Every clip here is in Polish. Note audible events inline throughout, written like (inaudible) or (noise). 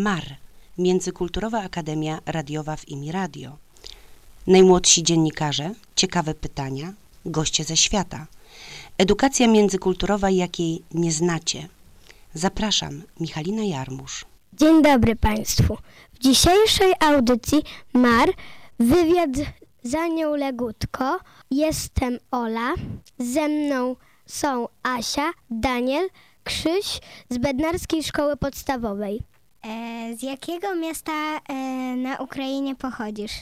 MAR Międzykulturowa Akademia Radiowa w IMI Radio. Najmłodsi dziennikarze, ciekawe pytania, goście ze świata. Edukacja międzykulturowa, jakiej nie znacie. Zapraszam, Michalina Jarmusz. Dzień dobry Państwu. W dzisiejszej audycji MAR wywiad z Anią Legutko. Jestem Ola. Ze mną są Asia, Daniel, Krzyś z Bednarskiej Szkoły Podstawowej. E, z jakiego miasta e, na Ukrainie pochodzisz?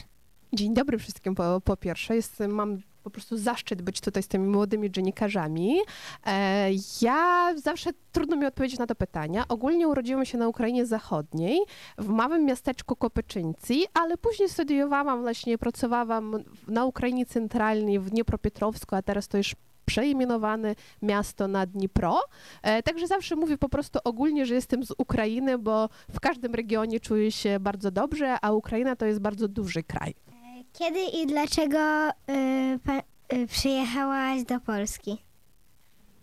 Dzień dobry wszystkim po, po pierwsze. Jestem, mam po prostu zaszczyt być tutaj z tymi młodymi dziennikarzami. E, ja zawsze trudno mi odpowiedzieć na to pytania. Ogólnie urodziłam się na Ukrainie Zachodniej, w małym miasteczku Kopyczyńcy, ale później studiowałam właśnie, pracowałam na Ukrainie Centralnej w Dniepropietrowsku, a teraz to już przeimienowane miasto na Dnipro. E, także zawsze mówię po prostu ogólnie, że jestem z Ukrainy, bo w każdym regionie czuję się bardzo dobrze, a Ukraina to jest bardzo duży kraj. Kiedy i dlaczego e, pa, e, przyjechałaś do Polski?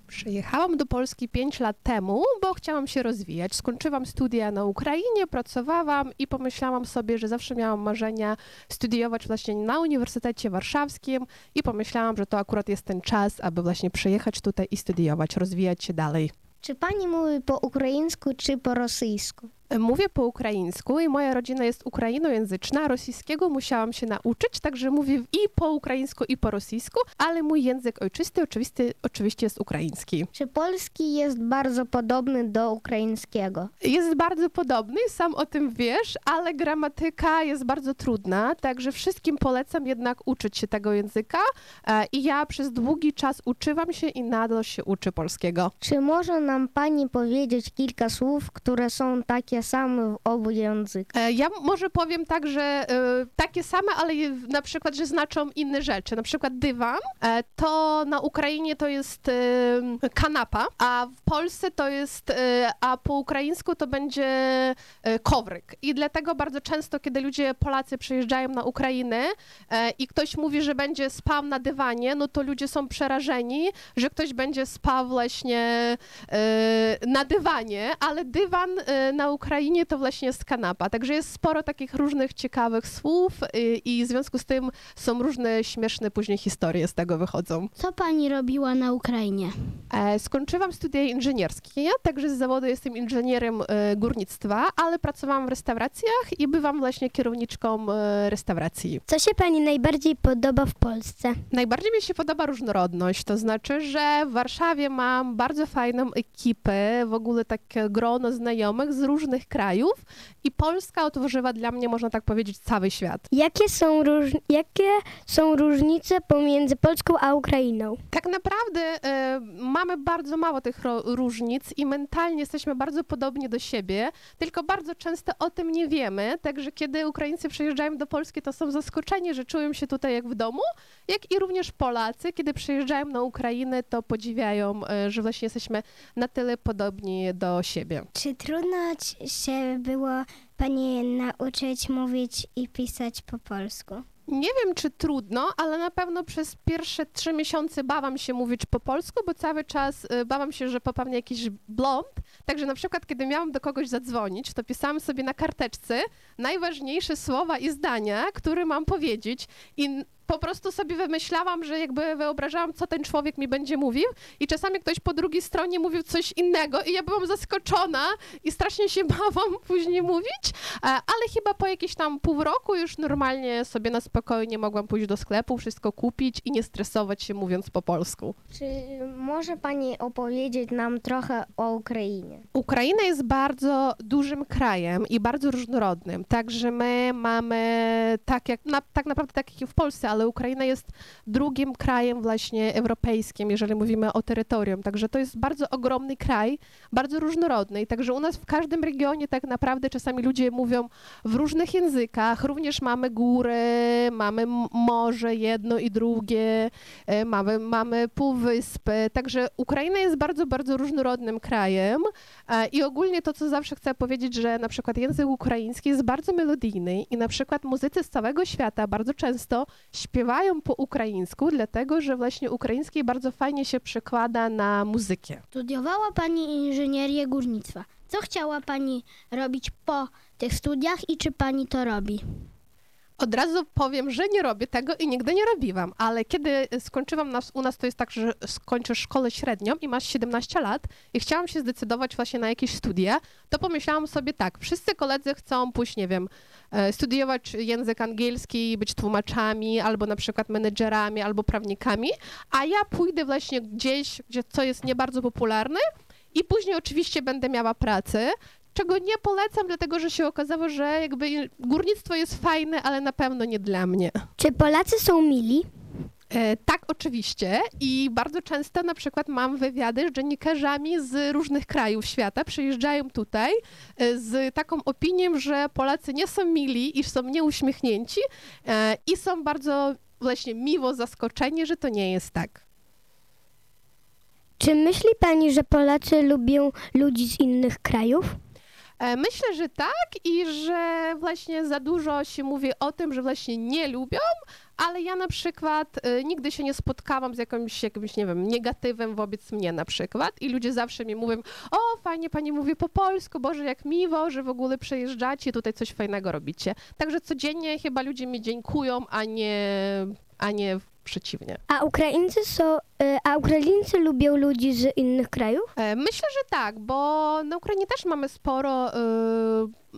Przyjechałam do Polski 5 lat temu, bo chciałam się rozwijać. Skończyłam studia na Ukrainie, pracowałam i pomyślałam sobie, że zawsze miałam marzenia studiować właśnie na Uniwersytecie Warszawskim i pomyślałam, że to akurat jest ten czas, aby właśnie przyjechać tutaj i studiować, rozwijać się dalej. Czy pani mówi po ukraińsku czy po rosyjsku? Mówię po ukraińsku i moja rodzina jest ukrainojęzyczna. Rosyjskiego musiałam się nauczyć, także mówię i po ukraińsku, i po rosyjsku, ale mój język ojczysty oczywiście, oczywiście jest ukraiński. Czy polski jest bardzo podobny do ukraińskiego? Jest bardzo podobny, sam o tym wiesz, ale gramatyka jest bardzo trudna, także wszystkim polecam jednak uczyć się tego języka e, i ja przez długi czas uczyłam się i nadal się uczę polskiego. Czy może nam pani powiedzieć kilka słów, które są takie same w obu językach? E, Ja może powiem tak, że e, takie same, ale na przykład, że znaczą inne rzeczy. Na przykład dywan, e, to na Ukrainie to jest kanapa, a w Polsce to jest, a po ukraińsku to będzie kowryk. I dlatego bardzo często, kiedy ludzie, Polacy przyjeżdżają na Ukrainę i ktoś mówi, że będzie spał na dywanie, no to ludzie są przerażeni, że ktoś będzie spał właśnie na dywanie, ale dywan na Ukrainie to właśnie jest kanapa. Także jest sporo takich różnych ciekawych słów y, i w związku z tym są różne śmieszne później historie z tego wychodzą. Co pani robiła na Ukrainie? E, Skończyłam studia inżynierskie, także z zawodu jestem inżynierem e, górnictwa, ale pracowałam w restauracjach i bywam właśnie kierowniczką e, restauracji. Co się pani najbardziej podoba w Polsce? Najbardziej mi się podoba różnorodność, to znaczy, że w Warszawie mam bardzo fajną ekipę, w ogóle takie grono znajomych z różnych krajów i Polska otworzyła dla mnie, można tak powiedzieć, cały świat. Jakie są, róż... Jakie są różnice pomiędzy Polską a Ukrainą? Tak naprawdę e, mamy bardzo mało tych ro- różnic i mentalnie jesteśmy bardzo podobni do siebie, tylko bardzo często o tym nie wiemy, także kiedy Ukraińcy przyjeżdżają do Polski, to są zaskoczeni, że czują się tutaj jak w domu, jak i również Polacy, kiedy przyjeżdżają na Ukrainę, to podziwiają, e, że właśnie jesteśmy na tyle podobni do siebie. Czy trudno ci się było pani nauczyć mówić i pisać po polsku? Nie wiem, czy trudno, ale na pewno przez pierwsze trzy miesiące bałam się mówić po polsku, bo cały czas y, bałam się, że popełnię jakiś blond. Także na przykład, kiedy miałam do kogoś zadzwonić, to pisałam sobie na karteczce najważniejsze słowa i zdania, które mam powiedzieć i po prostu sobie wymyślałam, że jakby wyobrażałam, co ten człowiek mi będzie mówił i czasami ktoś po drugiej stronie mówił coś innego i ja byłam zaskoczona i strasznie się (laughs) bałam później mówić, e, ale chyba po jakieś tam pół roku już normalnie sobie na spokojnie mogłam pójść do sklepu, wszystko kupić i nie stresować się mówiąc po polsku. Czy może pani opowiedzieć nam trochę o Ukrainie? Ukraina jest bardzo dużym krajem i bardzo różnorodnym, także my mamy tak jak, na, tak naprawdę tak jak i w Polsce, ale Ukraina jest drugim krajem właśnie europejskim, jeżeli mówimy o terytorium. Także to jest bardzo ogromny kraj, bardzo różnorodny. I także u nas w każdym regionie tak naprawdę czasami ludzie mówią w różnych językach. Również mamy góry, mamy morze jedno i drugie, e, mamy, mamy półwyspy. Także Ukraina jest bardzo, bardzo różnorodnym krajem. E, I ogólnie to, co zawsze chcę powiedzieć, że na przykład język ukraiński jest bardzo melodyjny i na przykład muzycy z całego świata bardzo często śpiewają po ukraińsku, dlatego że właśnie ukraiński bardzo fajnie się przekłada na muzykę. Studiowała Pani inżynierię górnictwa. Co chciała Pani robić po tych studiach i czy Pani to robi? Od razu powiem, że nie robię tego i nigdy nie robiłam, ale kiedy skończyłam nas, u nas to jest tak, że skończysz szkołę średnią i masz 17 lat i chciałam się zdecydować właśnie na jakieś studia, to pomyślałam sobie tak, wszyscy koledzy chcą pójść, nie wiem, e, studiować język angielski, być tłumaczami, albo na przykład menedżerami, albo prawnikami, a ja pójdę właśnie gdzieś, gdzie co jest nie bardzo popularne i później oczywiście będę miała pracę, czego nie polecam, dlatego że się okazało, że jakby górnictwo jest fajne, ale na pewno nie dla mnie. Czy Polacy są mili? E, tak, oczywiście. I bardzo często na przykład mam wywiady z dziennikarzami z różnych krajów świata. Przyjeżdżają tutaj e, z taką opinią, że Polacy nie są mili i są nieuśmiechnięci e, i są bardzo właśnie miło zaskoczeni, że to nie jest tak. Czy myśli Pani, że Polacy lubią ludzi z innych krajów? E, Myślę, że tak i że właśnie za dużo się mówi o tym, że właśnie nie lubią, ale ja na przykład e, nigdy się nie spotkałam z jakimś, jakimś, nie wiem, negatywem wobec mnie na przykład i ludzie zawsze mi mówią, o fajnie pani mówi po polsku, Boże jak miło, że w ogóle przejeżdżacie, tutaj coś fajnego robicie. Także codziennie chyba ludzie mi dziękują, a nie, a nie przeciwnie. A Ukraińcy są, y, a Ukraińcy lubią ludzi z innych krajów? E, Myślę, że tak, bo na Ukrainie też mamy sporo e,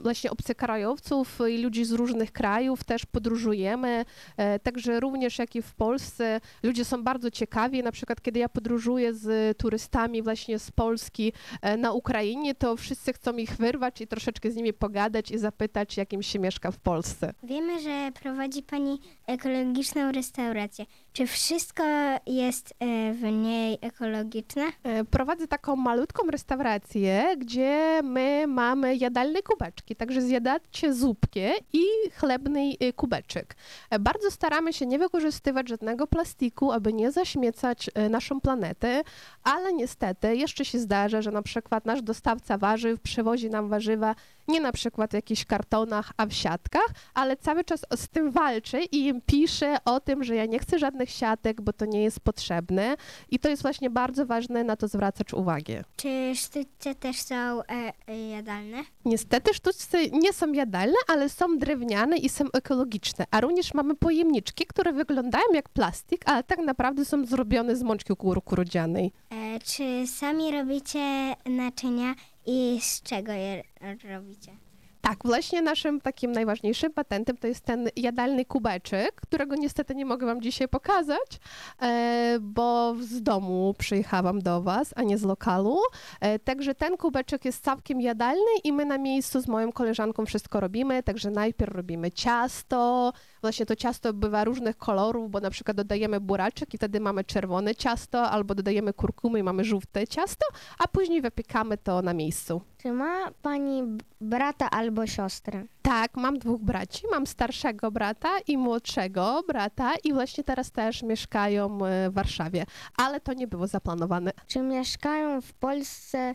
właśnie obcokrajowców i ludzi z różnych krajów, też podróżujemy, e, także również jak i w Polsce ludzie są bardzo ciekawi, na przykład kiedy ja podróżuję z turystami właśnie z Polski e, na Ukrainie, to wszyscy chcą ich wyrwać i troszeczkę z nimi pogadać i zapytać, jak im się mieszka w Polsce. Wiemy, że prowadzi Pani ekologiczną restaurację. Czy wszystko jest e, w niej ekologiczne? Prowadzę taką malutką restaurację, gdzie my mamy jadalne kubeczki, także zjadacie zupkę i chlebny e, kubeczek. Bardzo staramy się nie wykorzystywać żadnego plastiku, aby nie zaśmiecać e, naszą planetę, ale niestety jeszcze się zdarza, że na przykład nasz dostawca warzyw przywozi nam warzywa nie na przykład w jakichś kartonach, a w siatkach, ale cały czas z tym walczę i im piszę o tym, że ja nie chcę żadnych siatek, bo to nie jest potrzebne i to jest właśnie bardzo ważne na to zwracać uwagę. Czy sztućce też są e, e, jadalne? Niestety sztuczce nie są jadalne, ale są drewniane i są ekologiczne, a również mamy pojemniczki, które wyglądają jak plastik, ale tak naprawdę są zrobione z mączki kukurydzianej. E, czy sami robicie naczynia i z czego je robicie? Tak, właśnie naszym takim najważniejszym patentem to jest ten jadalny kubeczek, którego niestety nie mogę wam dzisiaj pokazać, e, bo z domu przyjechałam do was, a nie z lokalu. E, także ten kubeczek jest całkiem jadalny i my na miejscu z moją koleżanką wszystko robimy, także najpierw robimy ciasto, właśnie to ciasto bywa różnych kolorów, bo na przykład dodajemy buraczek i wtedy mamy czerwone ciasto, albo dodajemy kurkumy i mamy żółte ciasto, a później wypiekamy to na miejscu. Czy ma Pani brata albo siostrę? Tak, mam dwóch braci. Mam starszego brata i młodszego brata i właśnie teraz też mieszkają e, w Warszawie, ale to nie było zaplanowane. Czy mieszkają w Polsce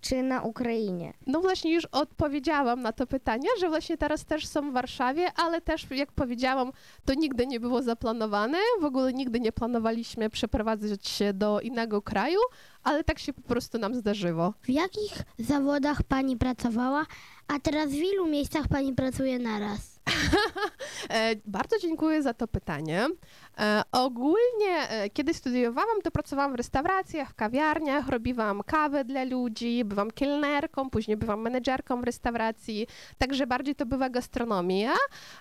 czy na Ukrainie? No właśnie już odpowiedziałam na to pytanie, że właśnie teraz też są w Warszawie, ale też jak powiedziałam, to nigdy nie było zaplanowane. W ogóle nigdy nie planowaliśmy przeprowadzać się do innego kraju, ale tak się po prostu nam zdarzyło. W jakich zawodach Pani pracowała, a teraz w ilu miejscach Pani pracuje naraz? (laughs) E, Bardzo dziękuję za to pytanie. E, Ogólnie, e, kiedy studiowałam, to pracowałam w restauracjach, w kawiarniach, robiłam kawę dla ludzi, byłam kelnerką, później byłam menedżerką w restauracji, także bardziej to była gastronomia,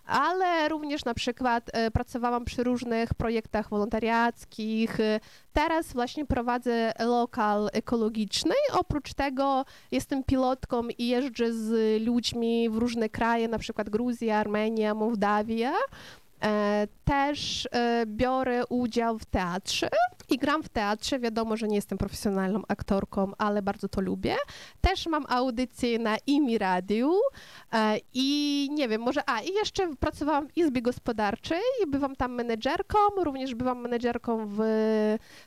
ale również na przykład e, pracowałam przy różnych projektach wolontariackich. Teraz właśnie prowadzę lokal ekologiczny. Oprócz tego jestem pilotką i jeżdżę z ludźmi w różne kraje, na przykład Gruzja, Armenia, Mołdawia. E, też e, biorę udział w teatrze i gram w teatrze. Wiadomo, że nie jestem profesjonalną aktorką, ale bardzo to lubię. Też mam audycję na IMI Radiu e, i nie wiem, może, a i jeszcze pracowałam w Izbie Gospodarczej i bywam tam menedżerką, również bywam menedżerką w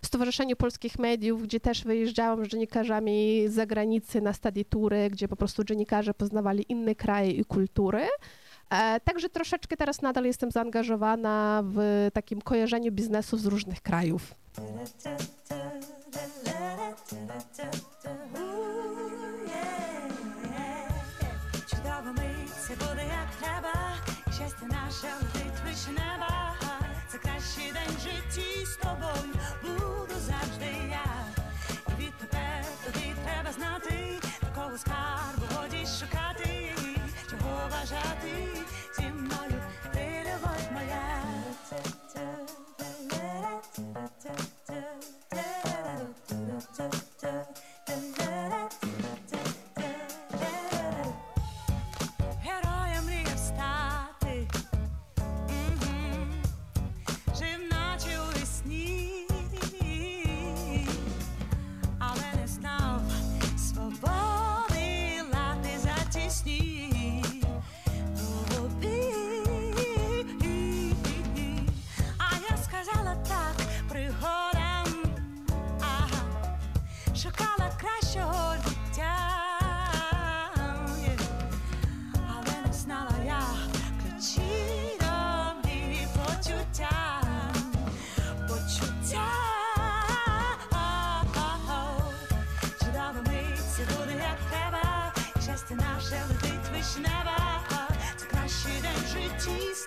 Stowarzyszeniu Polskich Mediów, gdzie też wyjeżdżałam z dziennikarzami z zagranicy na study tury, gdzie po prostu dziennikarze poznawali inne kraje i kultury. E, Także troszeczkę teraz nadal jestem zaangażowana w takim kojarzeniu biznesu z różnych krajów. Чудово ми, все буде як треба. Щастя наше летить вище неба. Це кращий день в житті з тобою. Буду завжди я. І відтепер тобі треба знати, такого скарбу годі шукати, чого бажати cheese.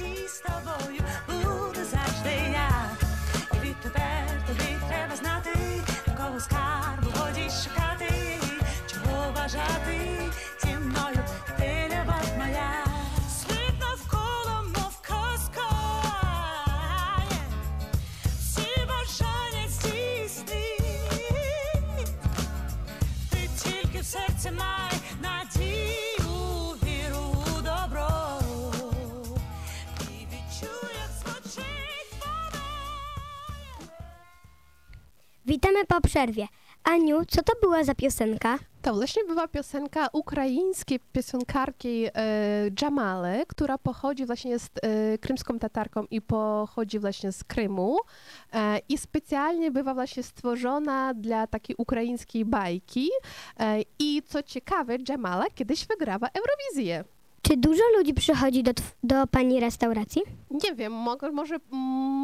artista. Witamy po przerwie. Aniu, co to była za piosenka? To właśnie była piosenka ukraińskiej piosenkarki e, Jamale, która pochodzi właśnie z e, krymską tatarką i pochodzi właśnie z Krymu e, i specjalnie bywa właśnie stworzona dla takiej ukraińskiej bajki e, i co ciekawe, Jamala kiedyś wygrała Eurowizję. Czy dużo ludzi przychodzi do, do pani restauracji? Nie wiem, mogę, może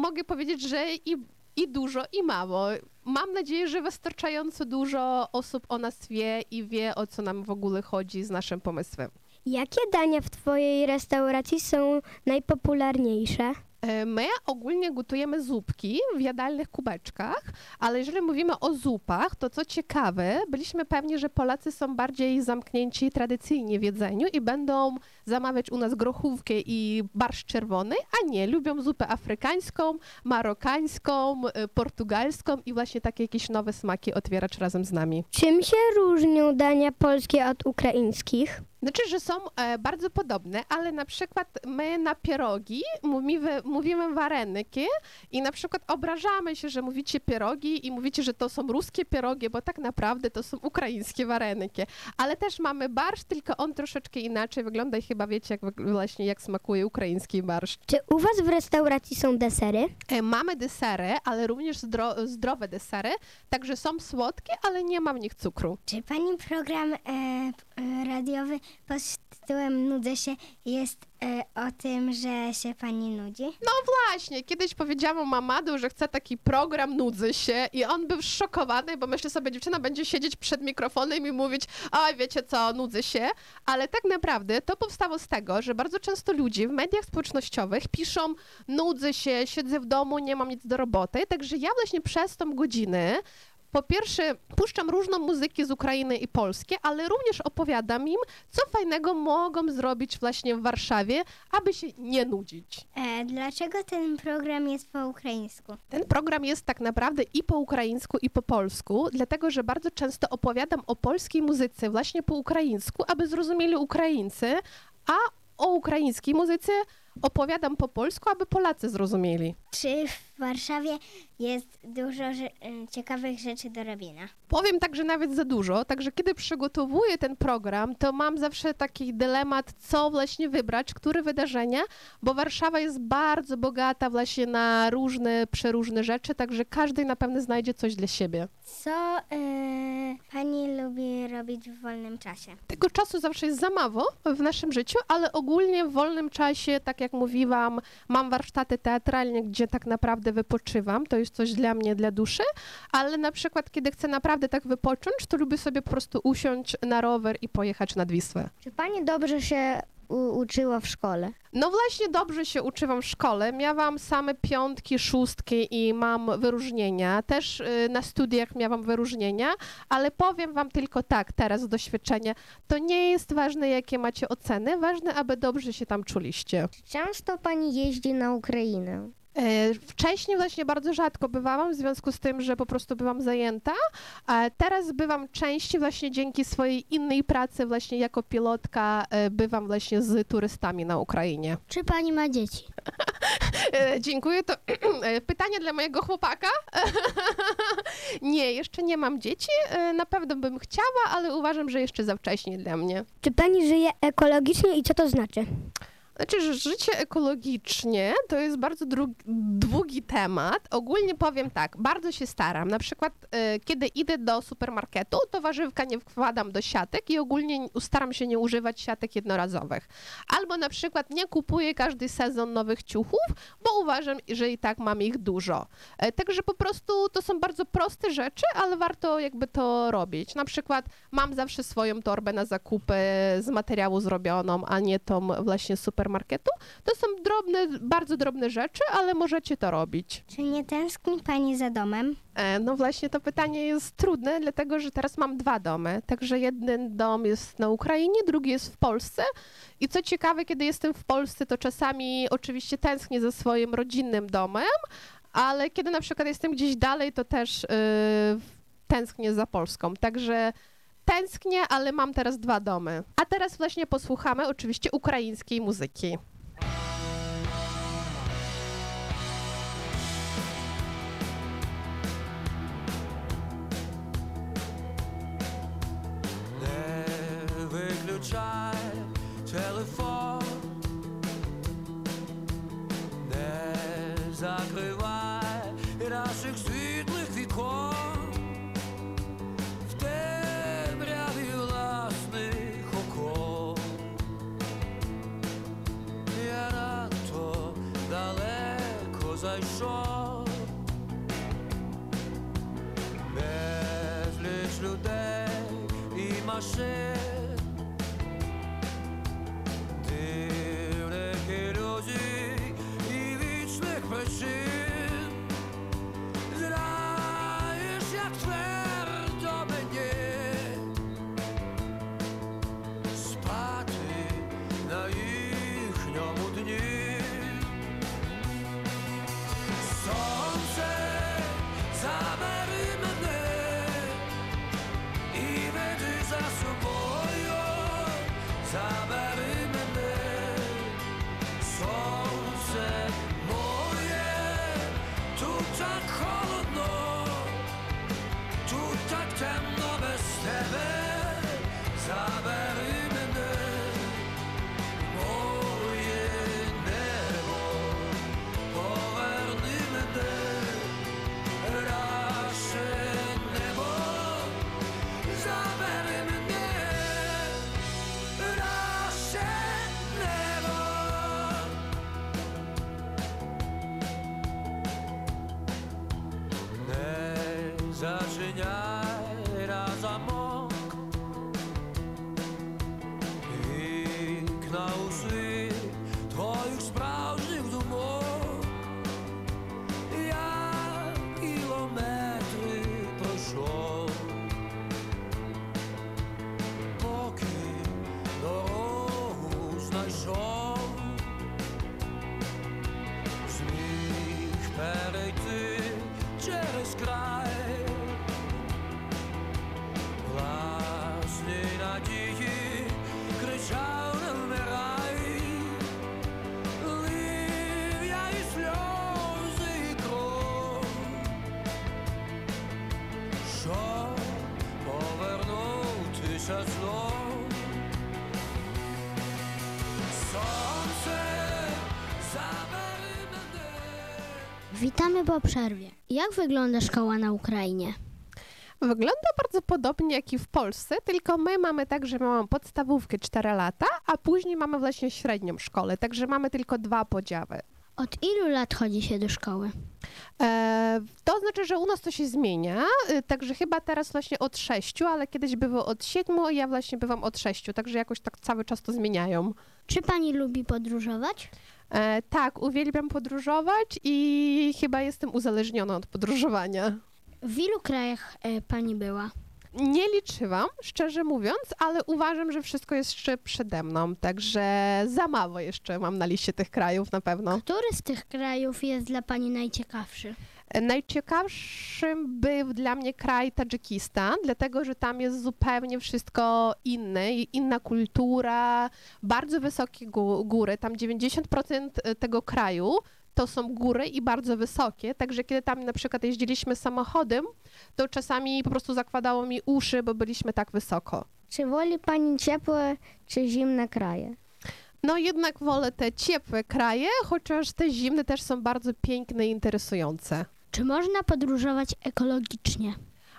mogę powiedzieć, że i, i dużo, i mało. Mam nadzieję, że wystarczająco dużo osób o nas wie i wie, o co nam w ogóle chodzi z naszym pomysłem. Jakie dania w twojej restauracji są najpopularniejsze? E, My ogólnie gotujemy zupki w jadalnych kubeczkach, ale jeżeli mówimy o zupach, to co ciekawe, byliśmy pewni, że Polacy są bardziej zamknięci tradycyjnie w jedzeniu i będą zamawiać u nas grochówkę i barszcz czerwony, a nie, lubią zupę afrykańską, marokańską, e, portugalską i właśnie takie jakieś nowe smaki otwierać razem z nami. Czym się różnią dania polskie od ukraińskich? Znaczy, że są e, bardzo podobne, ale na przykład my na pierogi mówimy, mówimy wareniki i na przykład obrażamy się, że mówicie pierogi i mówicie, że to są ruskie pierogi, bo tak naprawdę to są ukraińskie wareniki. Ale też mamy barszcz, tylko on troszeczkę inaczej wygląda i chyba wiecie jak, właśnie jak smakuje ukraiński barszcz. Czy u was w restauracji są desery? E, Mamy desery, ale również zdro, zdrowe desery, także są słodkie, ale nie ma w nich cukru. Czy pani program e, e, radiowy pod tytułem Nudzę się jest e, o tym, że się pani nudzi? No właśnie, kiedyś powiedziałam Mamadu, że chce taki program Nudzę się i on był szokowany, bo myślę sobie, dziewczyna będzie siedzieć przed mikrofonem i mówić, oj, wiecie co, nudzę się, ale tak naprawdę to powstało z tego, że bardzo często ludzie w mediach społecznościowych piszą, nudzę się, siedzę w domu, nie mam nic do roboty, także ja właśnie przez tą godzinę po pierwsze, puszczam różną muzykę z Ukrainy i Polski, ale również opowiadam im, co fajnego mogą zrobić właśnie w Warszawie, aby się nie nudzić. E, dlaczego ten program jest po ukraińsku? Ten program jest tak naprawdę i po ukraińsku, i po polsku, dlatego że bardzo często opowiadam o polskiej muzyce właśnie po ukraińsku, aby zrozumieli Ukraińcy, a o ukraińskiej muzyce opowiadam po polsku, aby Polacy zrozumieli. Czy w Warszawie jest dużo rze- e, ciekawych rzeczy do robienia? Powiem tak, że nawet za dużo, także kiedy przygotowuję ten program, to mam zawsze taki dylemat, co właśnie wybrać, które wydarzenia, bo Warszawa jest bardzo bogata właśnie na różne, przeróżne rzeczy, także każdy na pewno znajdzie coś dla siebie. Co e, pani lubi robić w wolnym czasie? Tego czasu zawsze jest za mało w naszym życiu, ale ogólnie w wolnym czasie, tak jak mówiłam, mam warsztaty teatralne, gdzie tak naprawdę wypoczywam. To jest coś dla mnie, dla duszy, ale na przykład, kiedy chcę naprawdę tak wypocząć, to lubię sobie po prostu usiąść na rower i pojechać nad Wisłę. Czy pani dobrze się u- uczyła w szkole? No właśnie dobrze się uczyłam w szkole. Miałam same piątki, szóstki i mam wyróżnienia. Też y, na studiach miałam wyróżnienia, ale powiem wam tylko tak, teraz z doświadczenia, to nie jest ważne, jakie macie oceny, ważne, aby dobrze się tam czuliście. Czy często pani jeździ na Ukrainę? E, Wcześniej właśnie bardzo rzadko bywałam, w związku z tym, że po prostu byłam zajęta, teraz bywam częściej właśnie dzięki swojej innej pracy właśnie jako pilotka, e, bywam właśnie z turystami na Ukrainie. Czy pani ma dzieci? E, Dziękuję. To (clears throat) pytanie dla mojego chłopaka. (laughs) nie, jeszcze nie mam dzieci. Na pewno bym chciała, ale uważam, że jeszcze za wcześnie dla mnie. Czy pani żyje ekologicznie i co to znaczy? Znaczy, życie ekologicznie to jest bardzo długi temat. Ogólnie powiem tak, bardzo się staram. Na przykład, e, kiedy idę do supermarketu, to warzywka nie wkładam do siatek i ogólnie staram się nie używać siatek jednorazowych. Albo na przykład nie kupuję każdy sezon nowych ciuchów, bo uważam, że i tak mam ich dużo. E, Także po prostu to są bardzo proste rzeczy, ale warto jakby to robić. Na przykład mam zawsze swoją torbę na zakupy z materiału zrobioną, a nie tą właśnie z supermarketu. To są drobne, bardzo drobne rzeczy, ale możecie to robić. Czy nie tęskni pani za domem? E, No właśnie to pytanie jest trudne, dlatego że teraz mam dwa domy. Także jeden dom jest na Ukrainie, drugi jest w Polsce. I co ciekawe, kiedy jestem w Polsce, to czasami oczywiście tęsknię za swoim rodzinnym domem, ale kiedy na przykład jestem gdzieś dalej, to też yy, tęsknię za Polską. Także tęsknię, ale mam teraz dwa domy. A teraz właśnie posłuchamy oczywiście ukraińskiej muzyki. 谁 Witamy po przerwie. Jak wygląda szkoła na Ukrainie? Wygląda bardzo podobnie jak i w Polsce, tylko my mamy tak, że mamy podstawówkę 4 lata, a później mamy właśnie średnią szkołę, także mamy tylko dwa podziały. Od ilu lat chodzi się do szkoły? E, to znaczy, że u nas to się zmienia, y, także chyba teraz właśnie od 6, ale kiedyś było od 7, a ja właśnie bywam od 6, także jakoś tak cały czas to zmieniają. Czy pani lubi podróżować? E, tak, uwielbiam podróżować i chyba jestem uzależniona od podróżowania. W ilu krajach e, pani była? Nie liczyłam, szczerze mówiąc, ale uważam, że wszystko jest jeszcze przede mną, także za mało jeszcze mam na liście tych krajów na pewno. Który z tych krajów jest dla pani najciekawszy? Najciekawszym był dla mnie kraj Tadżykistan, dlatego że tam jest zupełnie wszystko inne, i inna kultura, bardzo wysokie gó- góry. Tam 90% tego kraju to są góry i bardzo wysokie, także kiedy tam na przykład jeździliśmy samochodem, to czasami po prostu zakładało mi uszy, bo byliśmy tak wysoko. Czy woli pani ciepłe czy zimne kraje? No jednak wolę te ciepłe kraje, chociaż te zimne też są bardzo piękne i interesujące. Czy można podróżować ekologicznie?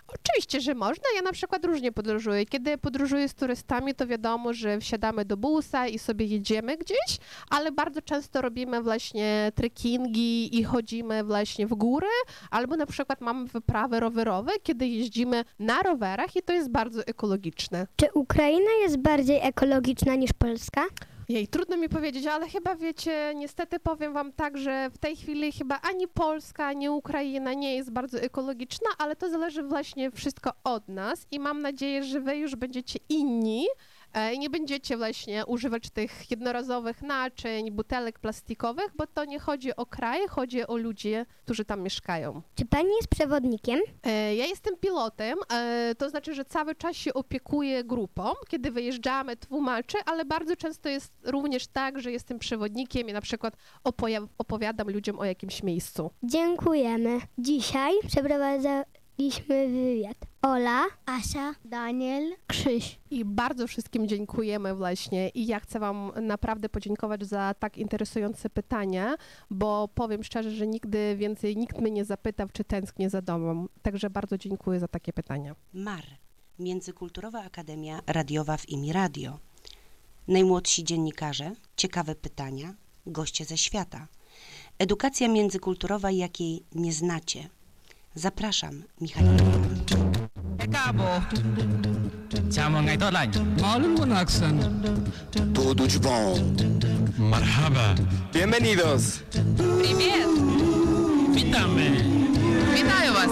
Oczywiście, że można. Ja na przykład różnie podróżuję. Kiedy podróżuję z turystami, to wiadomo, że wsiadamy do busa i sobie jedziemy gdzieś, ale bardzo często robimy właśnie trekkingi i chodzimy właśnie w góry, albo na przykład mamy wyprawy rowerowe, kiedy jeździmy na rowerach i to jest bardzo ekologiczne. Czy Ukraina jest bardziej ekologiczna niż Polska? Jej, trudno mi powiedzieć, ale chyba wiecie, niestety powiem wam tak, że w tej chwili chyba ani Polska, ani Ukraina nie jest bardzo ekologiczna, ale to zależy właśnie wszystko od nas i mam nadzieję, że wy już będziecie inni i nie będziecie właśnie używać tych jednorazowych naczyń, butelek plastikowych, bo to nie chodzi o kraj, chodzi o ludzi, którzy tam mieszkają. Czy pani jest przewodnikiem? E, Ja jestem pilotem, e, to znaczy, że cały czas się opiekuję grupą, kiedy wyjeżdżamy, tłumaczę, ale bardzo często jest również tak, że jestem przewodnikiem i na przykład opowiadam ludziom o jakimś miejscu. Dziękujemy. Dzisiaj przeprowadzaliśmy wywiad. Ola, Asia, Daniel, Krzyś. I bardzo wszystkim dziękujemy właśnie i ja chcę wam naprawdę podziękować za tak interesujące pytania, bo powiem szczerze, że nigdy więcej nikt mnie nie zapytał, czy tęsknię za domem. Także bardzo dziękuję za takie pytania. MAR, Międzykulturowa Akademia Radiowa w IMI Radio. Najmłodsi dziennikarze, ciekawe pytania, goście ze świata. Edukacja międzykulturowa, jakiej nie znacie. Zapraszam, Michalina Jakubowicz. Ekabo! Ciamongai Tolań! Malun accent! Tuduć bon! Marhaba! Bienvenidos! Привет! Witamy! Witają was!